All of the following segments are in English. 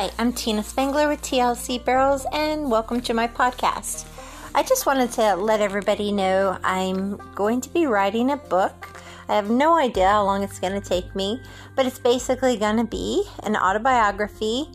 Hi, I'm Tina Spangler with TLC Barrels, and welcome to my podcast. I just wanted to let everybody know I'm going to be writing a book. I have no idea how long it's going to take me, but it's basically going to be an autobiography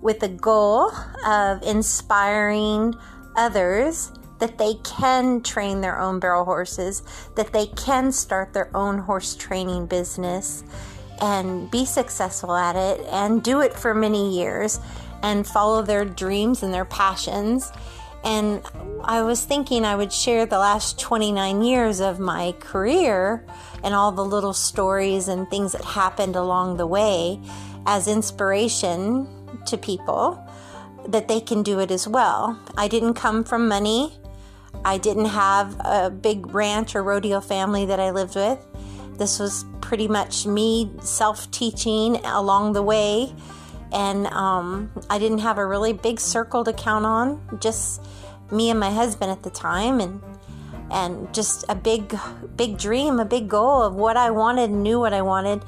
with the goal of inspiring others that they can train their own barrel horses, that they can start their own horse training business and be successful at it and do it for many years and follow their dreams and their passions. And I was thinking I would share the last 29 years of my career and all the little stories and things that happened along the way as inspiration to people that they can do it as well. I didn't come from money. I didn't have a big ranch or rodeo family that I lived with. This was pretty much me self teaching along the way. And um, I didn't have a really big circle to count on, just me and my husband at the time. And and just a big, big dream, a big goal of what I wanted, knew what I wanted.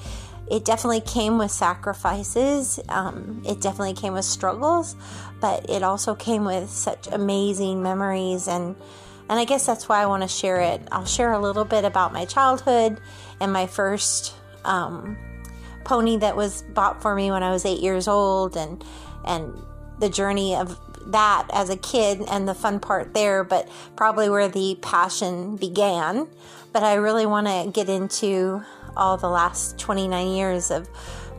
It definitely came with sacrifices. Um, it definitely came with struggles, but it also came with such amazing memories and and I guess that's why I want to share it. I'll share a little bit about my childhood and my first um, pony that was bought for me when I was eight years old, and and the journey of that as a kid and the fun part there, but probably where the passion began. But I really want to get into all the last 29 years of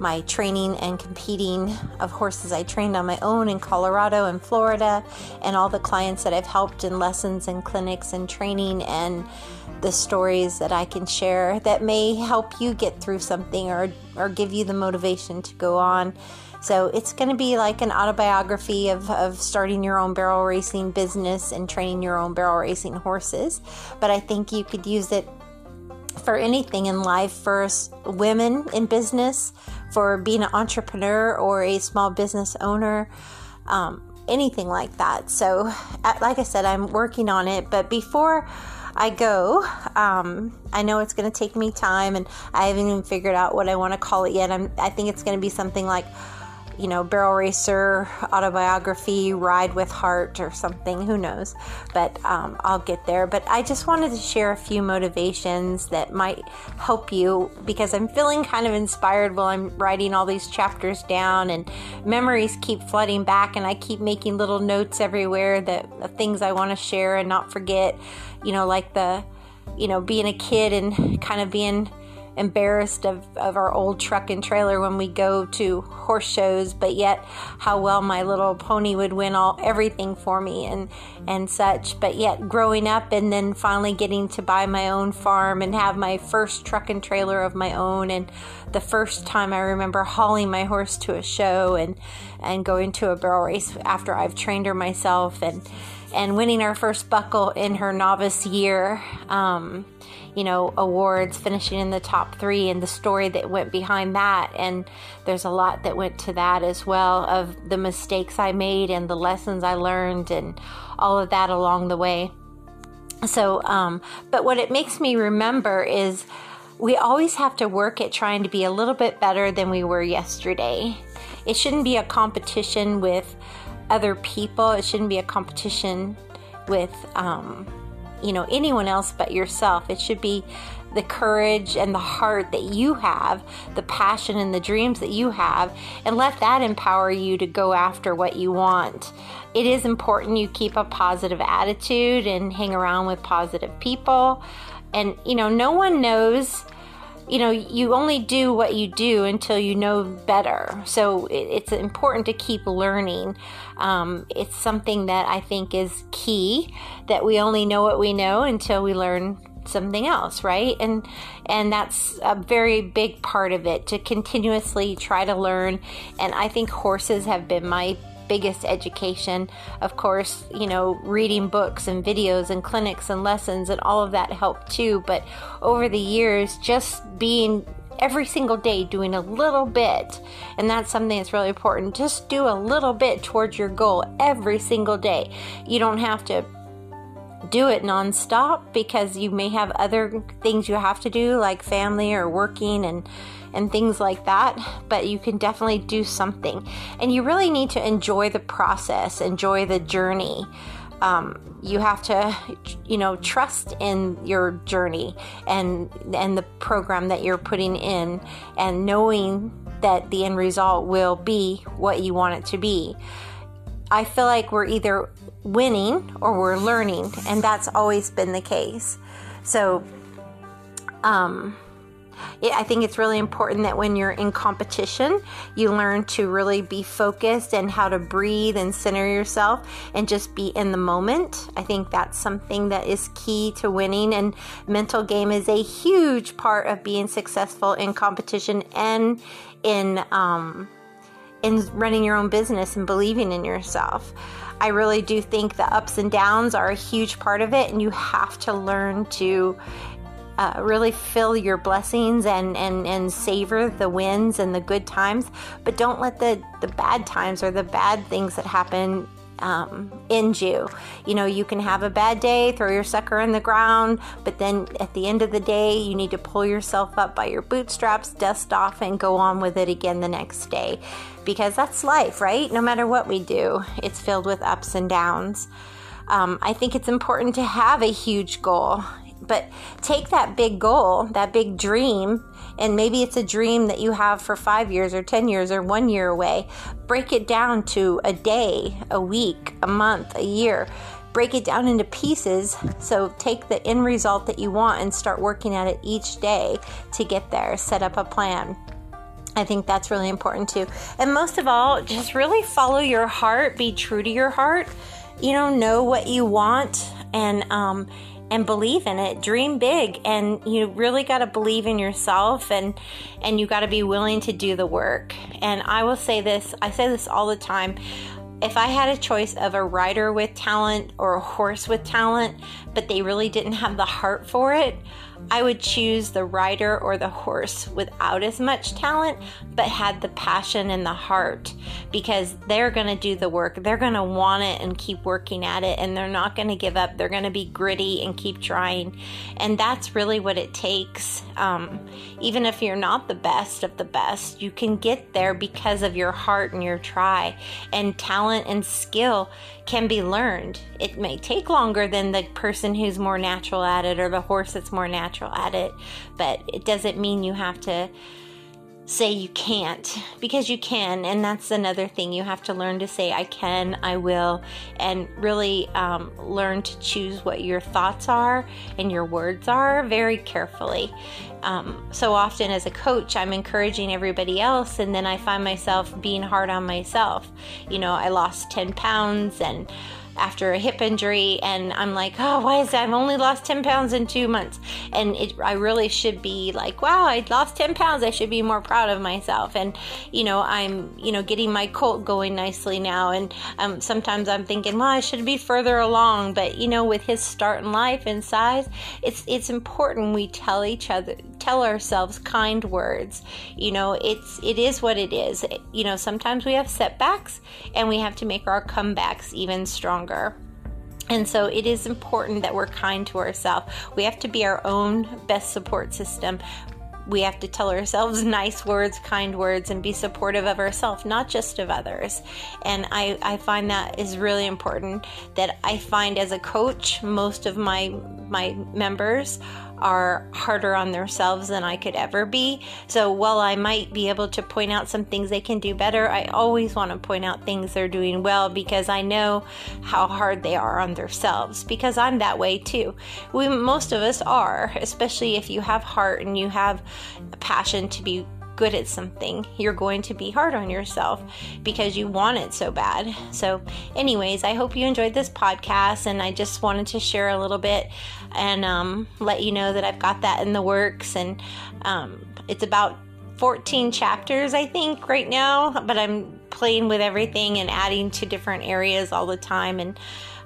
my training and competing of horses I trained on my own in Colorado and Florida, and all the clients that I've helped in lessons and clinics and training, and the stories that I can share that may help you get through something or, or give you the motivation to go on. So it's going to be like an autobiography of, of starting your own barrel racing business and training your own barrel racing horses. But I think you could use it for anything in life for women in business, for being an entrepreneur or a small business owner, um, anything like that. So, like I said, I'm working on it. But before I go, um, I know it's going to take me time, and I haven't even figured out what I want to call it yet. I'm, I think it's going to be something like you know, barrel racer autobiography, ride with heart, or something. Who knows? But um, I'll get there. But I just wanted to share a few motivations that might help you because I'm feeling kind of inspired while I'm writing all these chapters down, and memories keep flooding back, and I keep making little notes everywhere that things I want to share and not forget. You know, like the, you know, being a kid and kind of being embarrassed of, of our old truck and trailer when we go to horse shows, but yet how well my little pony would win all everything for me and and such. But yet growing up and then finally getting to buy my own farm and have my first truck and trailer of my own and the first time I remember hauling my horse to a show and and going to a barrel race after I've trained her myself and and winning our first buckle in her novice year. Um, you know, awards, finishing in the top three, and the story that went behind that. And there's a lot that went to that as well of the mistakes I made and the lessons I learned and all of that along the way. So, um, but what it makes me remember is we always have to work at trying to be a little bit better than we were yesterday. It shouldn't be a competition with other people, it shouldn't be a competition with, um, you know anyone else but yourself. It should be the courage and the heart that you have the passion and the dreams that you have and let that empower you to go after what you want. It is important you keep a positive attitude and hang around with positive people. And you know no one knows you know, you only do what you do until you know better. So it's important to keep learning. Um, it's something that I think is key that we only know what we know until we learn something else right and and that's a very big part of it to continuously try to learn and i think horses have been my biggest education. Of course, you know, reading books and videos and clinics and lessons and all of that helped too. But over the years, just being every single day doing a little bit and that's something that's really important just do a little bit towards your goal every single day you don't have to do it nonstop because you may have other things you have to do, like family or working and and things like that. But you can definitely do something, and you really need to enjoy the process, enjoy the journey. Um, you have to, you know, trust in your journey and and the program that you're putting in, and knowing that the end result will be what you want it to be. I feel like we're either winning or we're learning, and that's always been the case. So, um, it, I think it's really important that when you're in competition, you learn to really be focused and how to breathe and center yourself and just be in the moment. I think that's something that is key to winning, and mental game is a huge part of being successful in competition and in um, in running your own business and believing in yourself. I really do think the ups and downs are a huge part of it, and you have to learn to uh, really fill your blessings and, and, and savor the wins and the good times, but don't let the, the bad times or the bad things that happen um, end you. You know, you can have a bad day, throw your sucker in the ground, but then at the end of the day, you need to pull yourself up by your bootstraps, dust off, and go on with it again the next day. Because that's life, right? No matter what we do, it's filled with ups and downs. Um, I think it's important to have a huge goal, but take that big goal, that big dream, and maybe it's a dream that you have for five years or 10 years or one year away. Break it down to a day, a week, a month, a year. Break it down into pieces. So take the end result that you want and start working at it each day to get there. Set up a plan. I think that's really important too. And most of all, just really follow your heart, be true to your heart. You know, know what you want and um, and believe in it. Dream big and you really got to believe in yourself and and you got to be willing to do the work. And i will say this i say this all the time if I had a choice of a rider with talent or a horse with talent, but they really didn't have the heart for it, I would choose the rider or the horse without as much talent, but had the passion and the heart because they're going to do the work. They're going to want it and keep working at it, and they're not going to give up. They're going to be gritty and keep trying. And that's really what it takes. Um, even if you're not the best of the best, you can get there because of your heart and your try. And talent and skill can be learned. It may take longer than the person who's more natural at it or the horse that's more natural at it, but it doesn't mean you have to say you can't because you can and that's another thing. You have to learn to say i can i will and really um, learn to choose what your thoughts are and your words are very carefully. Um, so often as a coach i'm encouraging everybody else and then i find myself being hard on myself. You know i lost 10 pounds and after a hip injury and I'm like, oh, why is that? I've only lost 10 pounds in two months. And it, I really should be like, wow, I lost 10 pounds. I should be more proud of myself. And, you know, I'm, you know, getting my colt going nicely now. And um, sometimes I'm thinking, well, I should be further along. But, you know, with his start in life and size, it's, it's important we tell each other, tell ourselves kind words. You know, it's, it is what it is. You know, sometimes we have setbacks and we have to make our comebacks even stronger. And so it is important that we're kind to ourselves. We have to be our own best support system. We have to tell ourselves nice words, kind words, and be supportive of ourselves, not just of others. And I, I find that is really important. That I find as a coach, most of my my members are harder on themselves than I could ever be. So while I might be able to point out some things they can do better, I always want to point out things they're doing well because I know how hard they are on themselves because I'm that way too. We most of us are, especially if you have heart and you have a passion to be good at something, you're going to be hard on yourself because you want it so bad. So, anyways, I hope you enjoyed this podcast, and I just wanted to share a little bit and um, let you know that I've got that in the works, and um, it's about 14 chapters, I think, right now, but I'm playing with everything and adding to different areas all the time. And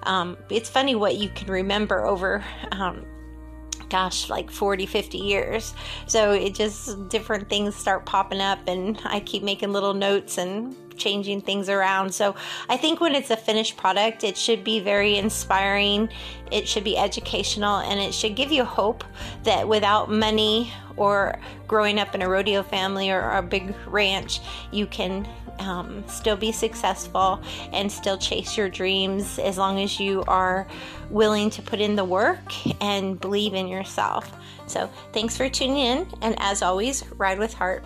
um, it's funny what you can remember over um, gosh, like 40, 50 years. So it just different things start popping up, and I keep making little notes and changing things around. So I think when it's a finished product, it should be very inspiring, it should be educational, and it should give you hope that without money or growing up in a rodeo family or a big ranch, you can um, still be successful and still chase your dreams as long as you are willing to put in the work and believe in yourself. So, thanks for tuning in, and as always, ride with heart.